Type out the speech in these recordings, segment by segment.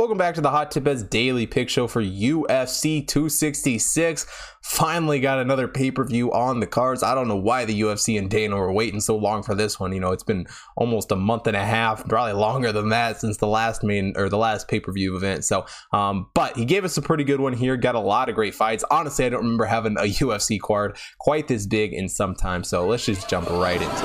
Welcome back to the Hot Tip Bets Daily Pick Show for UFC 266. Finally got another pay per view on the cards. I don't know why the UFC and Dana were waiting so long for this one. You know, it's been almost a month and a half, probably longer than that since the last main or the last pay per view event. So, um, but he gave us a pretty good one here. Got a lot of great fights. Honestly, I don't remember having a UFC card quite this big in some time. So let's just jump right into it.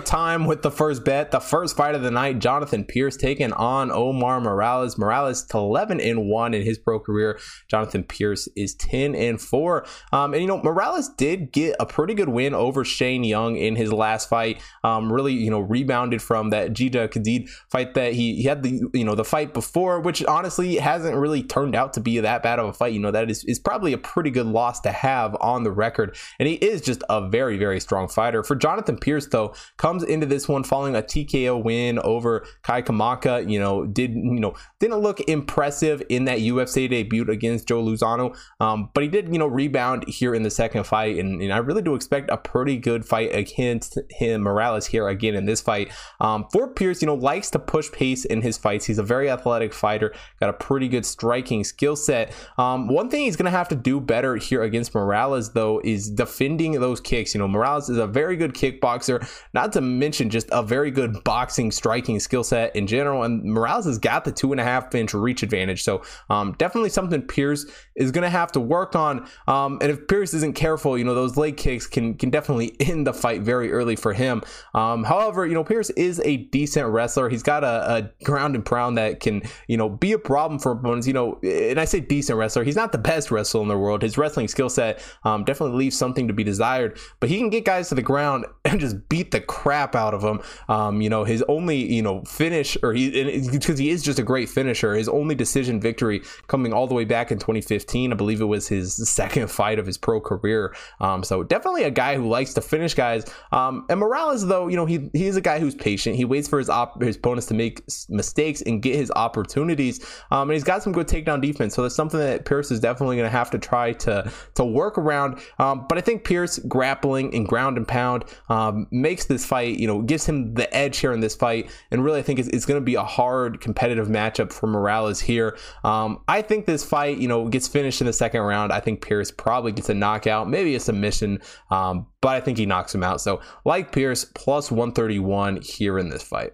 Time with the first bet. The first fight of the night, Jonathan Pearce taking on Omar Morales. Morales to 11 and 1 in his pro career. Jonathan Pearce is 10 and 4. Um, and you know, Morales did get a pretty good win over Shane Young in his last fight. Um, really, you know, rebounded from that Giga Chikadze fight that he, he had the you know the fight before, which honestly hasn't really turned out to be that bad of a fight. You know, that is, is probably a pretty good loss to have on the record. And he is just a very, very strong fighter. For Jonathan Pearce, though, comes into this one following a TKO win over Kai Kamaka. You know, did you know didn't look impressive in that UFC debut against Joe Luzano, um, but he did you know rebound here in the second fight, and, and, I really do expect a pretty good fight against him Morales here again in this fight. Um, for Pearce, you know, likes to push pace in his fights. He's a very athletic fighter, got a pretty good striking skill set. Um, one thing he's gonna have to do better here against Morales though is defending those kicks. You know, Morales is a very good kickboxer. Not to mention just a very good boxing striking skill set in general. And Morales has got the two and a half inch reach advantage. So um, definitely something Pearce is going to have to work on. Um, and if Pearce isn't careful, you know, those leg kicks can, can definitely end the fight very early for him. Um, however, you know, Pearce is a decent wrestler. He's got a, a ground and pound that can, you know, be a problem for opponents. You know, and I say decent wrestler. He's not the best wrestler in the world. His wrestling skill set um, definitely leaves something to be desired, but he can get guys to the ground and just beat the crap out of him. Um, you know, his only, you know, finish, or he, because he is just a great finisher, his only decision victory coming all the way back in 2015. I believe it was his second fight of his pro career. Um, so definitely a guy who likes to finish guys. Um, and Morales, though, you know, he he's a guy who's patient. He waits for his op- his opponents to make mistakes and get his opportunities. Um, and he's got some good takedown defense. So that's something that Pearce is definitely going to have to try to to work around. Um, but I think Pearce grappling and ground and pound um, makes this fight, you know, gives him the edge here in this fight. And really, I think it's, it's going to be a hard competitive matchup for Morales here. Um, I think this fight, you know, gets finished in the second round. I think Pearce probably gets a knockout, maybe a submission, um, but I think he knocks him out. So, like Pearce, plus 131 here in this fight.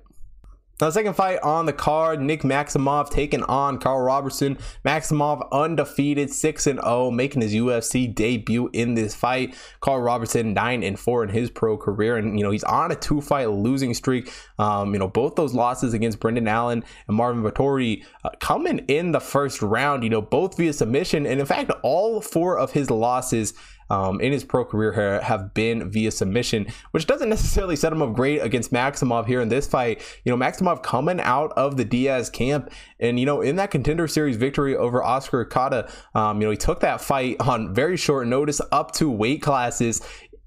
Now, second fight on the card, Nick Maximov taking on Karl Robertson. Maximov undefeated, 6 and 0, making his UFC debut in this fight. Karl Robertson 9 and 4 in his pro career, and you know he's on a two-fight losing streak. Um, you know both those losses against Brendan Allen and Marvin Vettori uh, coming in the first round. You know both via submission, and in fact all four of his losses um, in his pro career have been via submission, which doesn't necessarily set him up great against Maximov here in this fight. You know, Maximov coming out of the Diaz camp, and you know, in that contender series victory over Oscar Cota, um, you know, he took that fight on very short notice up to weight classes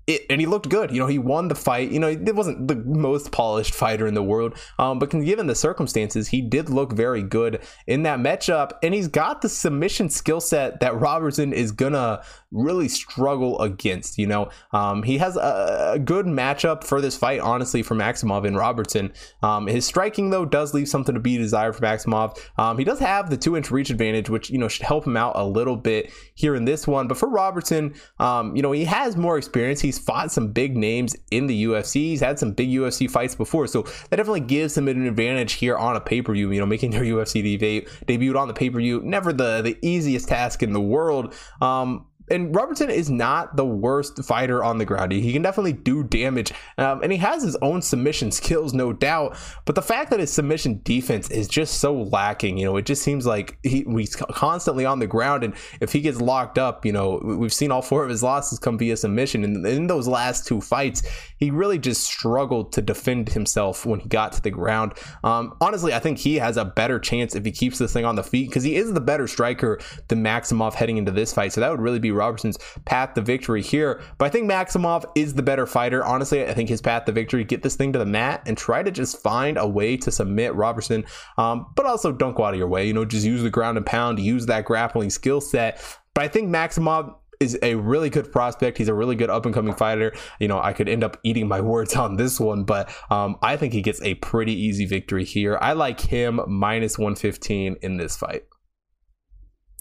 it, and he looked good. You know, he won the fight. You know, it wasn't the most polished fighter in the world, um, but given the circumstances, he did look very good in that matchup. And he's got the submission skill set that Robertson is gonna really struggle against. You know, um, he has a, a, good matchup for this fight, honestly, for Maximov and Robertson. Um, his striking though does leave something to be desired for Maximov. Um, he does have the two inch reach advantage, which you know should help him out a little bit here in this one. But for Robertson, um, you know, he has more experience. He's fought some big names in the UFC. He's had some big UFC fights before, so that definitely gives him an advantage here on a pay per view. You know, making their UFC debut debuted on the pay per view, never the the easiest task in the world. Um, and Robertson is not the worst fighter on the ground. He can definitely do damage, um, and he has his own submission skills, no doubt. But the fact that his submission defense is just so lacking, you know, it just seems like he, he's constantly on the ground, and if he gets locked up, you know, we've seen all four of his losses come via submission, and in those last two fights, he really just struggled to defend himself when he got to the ground. Um, honestly, I think he has a better chance if he keeps this thing on the feet because he is the better striker than Maximov heading into this fight. So that would really be Robertson's path to victory here. But I think Maximov is the better fighter. Honestly, I think his path to victory, get this thing to the mat and try to just find a way to submit Robertson. Um, but also don't go out of your way. You know, just use the ground and pound, use that grappling skill set. But I think Maximov is a really good prospect. He's a really good up and coming fighter. You know, I could end up eating my words on this one, but um, I think he gets a pretty easy victory here. I like him minus 115 in this fight.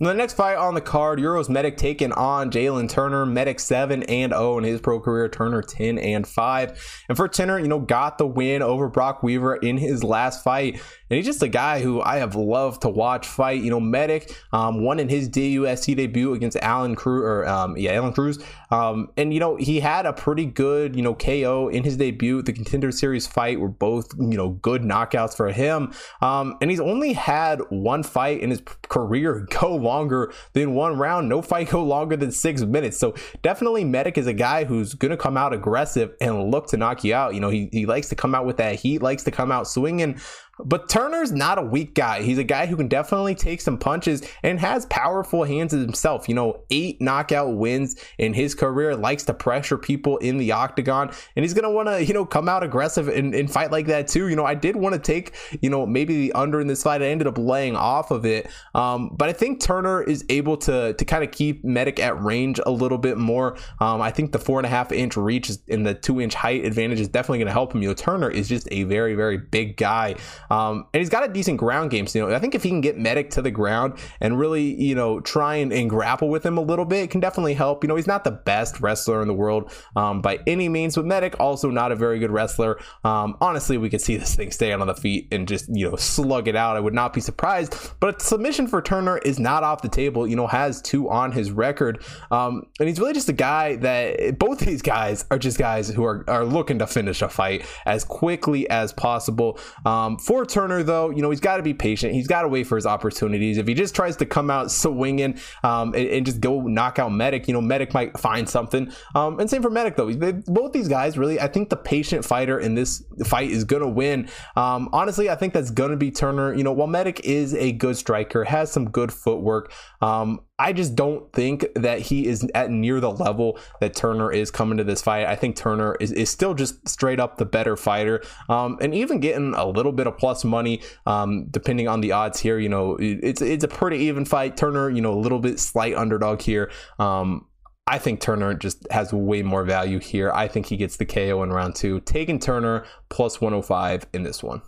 Now the next fight on the card, Uros Medic taking on Jalin Turner. Medic 7 and 0 in his pro career, Turner 10 and 5. And for Turner, you know, got the win over Brock Weaver in his last fight. And he's just a guy who I have loved to watch fight. You know, Medic um, won in his DUSC debut against Aalon Cruz, or um, yeah, Aalon Cruz. Um, and you know, he had a pretty good, you know, KO in his debut. The Contender Series fight were both, you know, good knockouts for him. Um, and he's only had one fight in his career go longer than one round. No fight go longer than six minutes. So definitely Medic is a guy who's to come out aggressive and look to knock you out. You know, he, he likes to come out with that heat, likes to come out swinging. But Turner's not a weak guy. He's a guy who can definitely take some punches and has powerful hands himself. You know, eight knockout wins in his career, likes to pressure people in the octagon, and he's going to want to, you know, come out aggressive and, and, fight like that too. You know, I did want to take, you know, maybe the under in this fight. I ended up laying off of it. Um, but I think Turner is able to, to kind of keep Medic at range a little bit more. Um, I think the four and a half inch reach and the two inch height advantage is definitely going to help him. You know, Turner is just a very, very big guy. Um, and he's got a decent ground game. So, you know, I think if he can get Medic to the ground and really, you know, try and, and grapple with him a little bit, it can definitely help. You know, he's not the best wrestler in the world um, by any means, but Medic also not a very good wrestler. Um, honestly, we could see this thing stay on the feet and just, you know, slug it out. I would not be surprised. But submission for Turner is not off the table, you know, has two on his record. Um, and he's really just a guy that both these guys are just guys who are, are looking to finish a fight as quickly as possible. Um, for for Turner, though, you know, he's got to be patient. He's got to wait for his opportunities. If he just tries to come out swinging um, and, and, just go knock out Medic, you know, Medic might find something. Um, and same for Medic, though. They, both these guys, really, I think the patient fighter in this fight is going to win. Um, honestly, I think that's going to be Turner. You know, while Medic is a good striker, has some good footwork, um, I just don't think that he is at near the level that Turner is coming to this fight. I think Turner is, is still just straight up the better fighter. Um, and even getting a little bit of plus money, um, depending on the odds here, you know, it's it's a pretty even fight. Turner, you know, a little bit slight underdog here. Um, I think Turner just has way more value here. I think he gets the KO in round two. Taking Turner plus 105 in this one.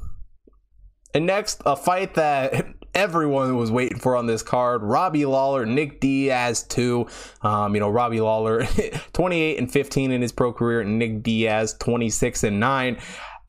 And next, a fight that everyone was waiting for on this card. Robbie Lawler, Nick Diaz, too. Um, you know, Robbie Lawler, 28 and 15 in his pro career, and Nick Diaz, 26 and 9.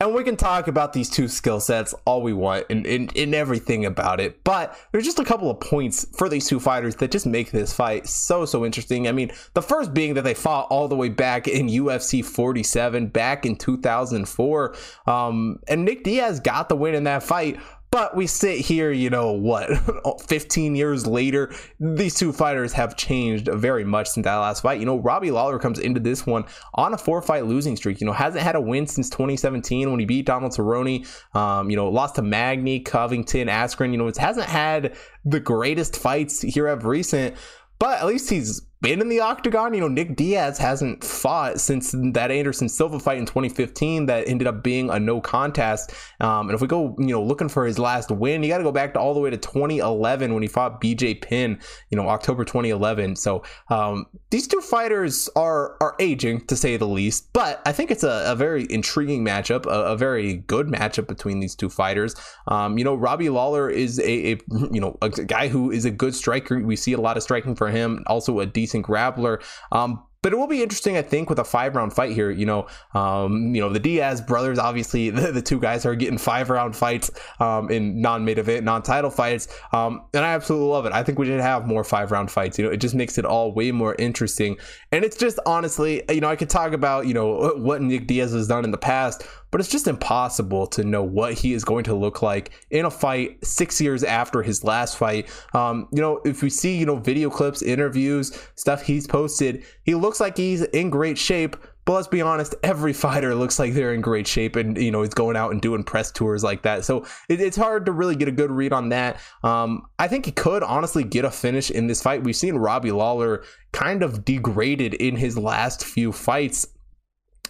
And we can talk about these two skill sets all we want and, and, everything about it. But there's just a couple of points for these two fighters that just make this fight so, so interesting. I mean, the first being that they fought all the way back in UFC 47 back in 2004. Um, and Nick Diaz got the win in that fight but we sit here, you know, what, 15 years later, these two fighters have changed very much since that last fight. You know, Robbie Lawler comes into this one on a four fight losing streak. You know, hasn't had a win since 2017 when he beat Donald Cerrone. Um, you know, lost to Magny, Covington, Askren. You know, it hasn't had the greatest fights here of recent, but at least he's been in the octagon. You know, Nick Diaz hasn't fought since that Anderson Silva fight in 2015 that ended up being a no contest. Um, and if we go, you know, looking for his last win, you got to go back to all the way to 2011 when he fought BJ Penn, you know, October 2011. So um, these two fighters are are aging to say the least, but I think it's a, a very intriguing matchup, a, a, very good matchup between these two fighters. Um, you know, Robbie Lawler is a, a you know a guy who is a good striker. We see a lot of striking for him, also a decent decent grappler. Um, but it will be interesting, I think, with a five round fight here. You know, um, you know the Diaz brothers, obviously the, the two guys are getting five round fights um, in non main event, non title fights, um, and I absolutely love it. I think we should have more five round fights. You know, it just makes it all way more interesting, and it's just honestly, you know, I could talk about you know what Nick Diaz has done in the past, but it's just impossible to know what he is going to look like in a fight six years after his last fight. Um, you know, if we see, you know, video clips, interviews, stuff he's posted, he looks like he's in great shape. But let's be honest, every fighter looks like they're in great shape and, you know, he's going out and doing press tours like that. So it, it's hard to really get a good read on that. Um, I think he could honestly get a finish in this fight. We've seen Robbie Lawler kind of degraded in his last few fights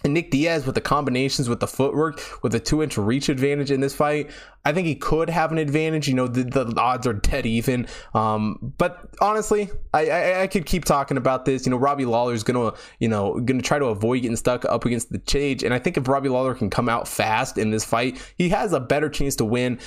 And Nick Diaz with the combinations, with the footwork, with the two inch reach advantage in this fight, I think he could have an advantage. You know, the, the odds are dead even. Um, but honestly, I, I, I, could keep talking about this. You know, Robbie Lawler is gonna, you know, gonna try to avoid getting stuck up against the cage. And I think if Robbie Lawler can come out fast in this fight, he has a better chance to win.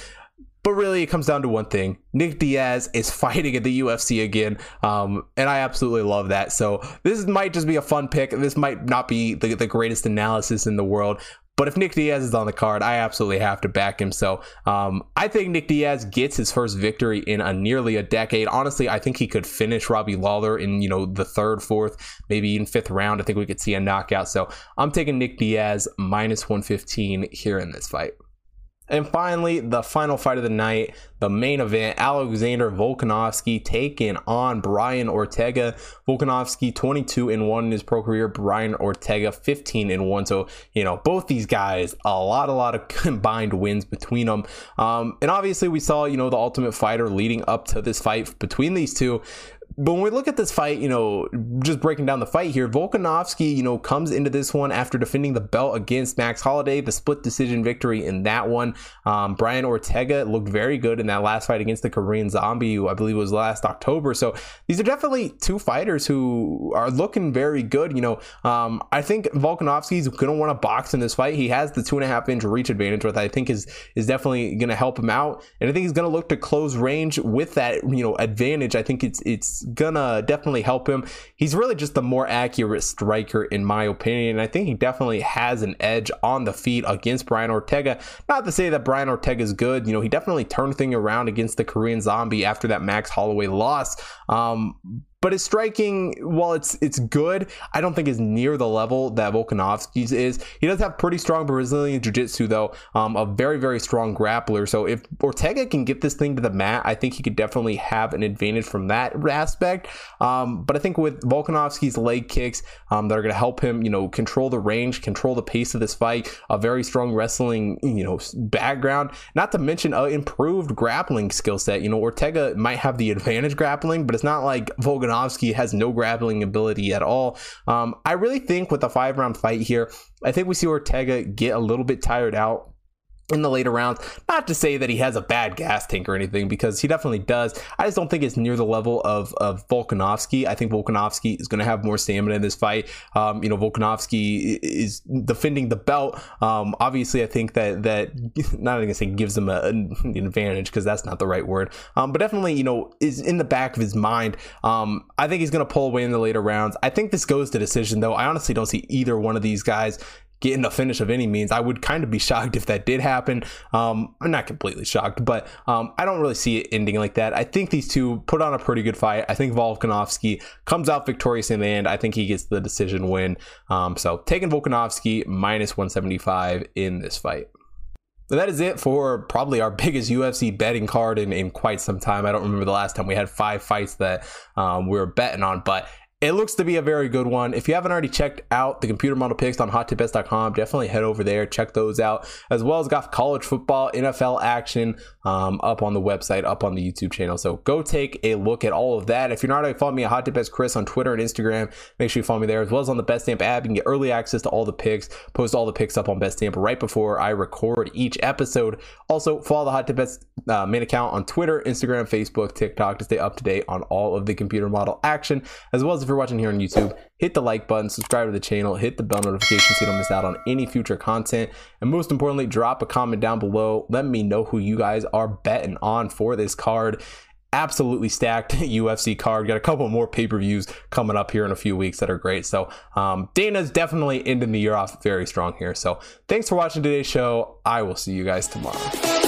But really, it comes down to one thing: Nick Diaz is fighting at the UFC again, um, and I absolutely love that. So this might just be a fun pick. This might not be the, the greatest analysis in the world, but if Nick Diaz is on the card, I absolutely have to back him. So um, I think Nick Diaz gets his first victory in a nearly a decade. Honestly, I think he could finish Robbie Lawler in you know the third, fourth, maybe even fifth round. I think we could see a knockout. So I'm taking Nick Diaz minus 115 here in this fight. And finally, the final fight of the night, the main event, Alexander Volkanovski taking on Brian Ortega. Volkanovski 22 and 1 in his pro career, Brian Ortega 15 and 1. So, you know, both these guys, a lot, a lot of combined wins between them. Um, and obviously, we saw, you know, the ultimate fighter leading up to this fight between these two but when we look at this fight, you know, just breaking down the fight here, Volkanovski, you know, comes into this one after defending the belt against Max Holloway, the split decision victory in that one. Um, Brian Ortega looked very good in that last fight against the Korean Zombie, who I believe was last October. So these are definitely two fighters who are looking very good. You know, um, I think Volkanovski's going to want to box in this fight. He has the two and a half inch reach advantage, which I think is is definitely going to help him out, and I think he's going to look to close range with that you know advantage. I think it's it's gonna definitely help him. He's really just the more accurate striker, in my opinion. I think he definitely has an edge on the feet against Brian Ortega. Not to say that Brian Ortega is good. You know, he definitely turned thing around against the Korean Zombie after that Max Holloway loss. Um, but his striking, while it's it's good, I don't think is near the level that Volkanovski's is. He does have pretty strong Brazilian jiu-jitsu though, um, a very very strong grappler. So if Ortega can get this thing to the mat, I think he could definitely have an advantage from that aspect. Um, but I think with Volkanovski's leg kicks um, that are going to help him, you know, control the range, control the pace of this fight, a very strong wrestling, you know, background, not to mention an improved grappling skill set. You know, Ortega might have the advantage grappling, but it's not like Volkanovski Volkanovski has no grappling ability at all. Um, I really think with a five round fight here, I think we see Ortega get a little bit tired out in the later rounds. Not to say that he has a bad gas tank or anything, because he definitely does. I just don't think it's near the level of, of Volkanovski. I think Volkanovski is going to have more stamina in this fight. Um, you know, Volkanovski is defending the belt. Um, obviously, I think that that not going to say gives him a, an advantage because that's not the right word. Um, but definitely, you know, is in the back of his mind. Um, I think he's going to pull away in the later rounds. I think this goes to decision, though. I honestly don't see either one of these guys getting a finish of any means. I would kind of be shocked if that did happen. Um, I'm not completely shocked, but um, I don't really see it ending like that. I think these two put on a pretty good fight. I think Volkanovski comes out victorious in the end. I think he gets the decision win. Um, so taking Volkanovski minus 175 in this fight. that is it for probably our biggest UFC betting card in, in quite some time. I don't remember the last time we had five fights that um, we were betting on, but it looks to be a very good one. If you haven't already checked out the computer model picks on hottipbets.com, definitely head over there, check those out, as well as got college football, NFL action um, up on the website, up on the YouTube channel. So go take a look at all of that. If you're not already following me at Chris on Twitter and Instagram, make sure you follow me there, as well as on the Betstamp app. You can get early access to all the picks, post all the picks up on Betstamp right before I record each episode. Also, follow the Hot uh, main account on Twitter, Instagram, Facebook, TikTok to stay up to date on all of the computer model action, as well as if you're watching here on YouTube, hit the like button, subscribe to the channel, hit the bell notification so you don't miss out on any future content. And most importantly, drop a comment down below. Let me know who you guys are betting on for this card. Absolutely stacked UFC card. Got a couple more pay per views coming up here in a few weeks that are great. So, um, Dana's definitely ending the year off very strong here. So, thanks for watching today's show. I will see you guys tomorrow.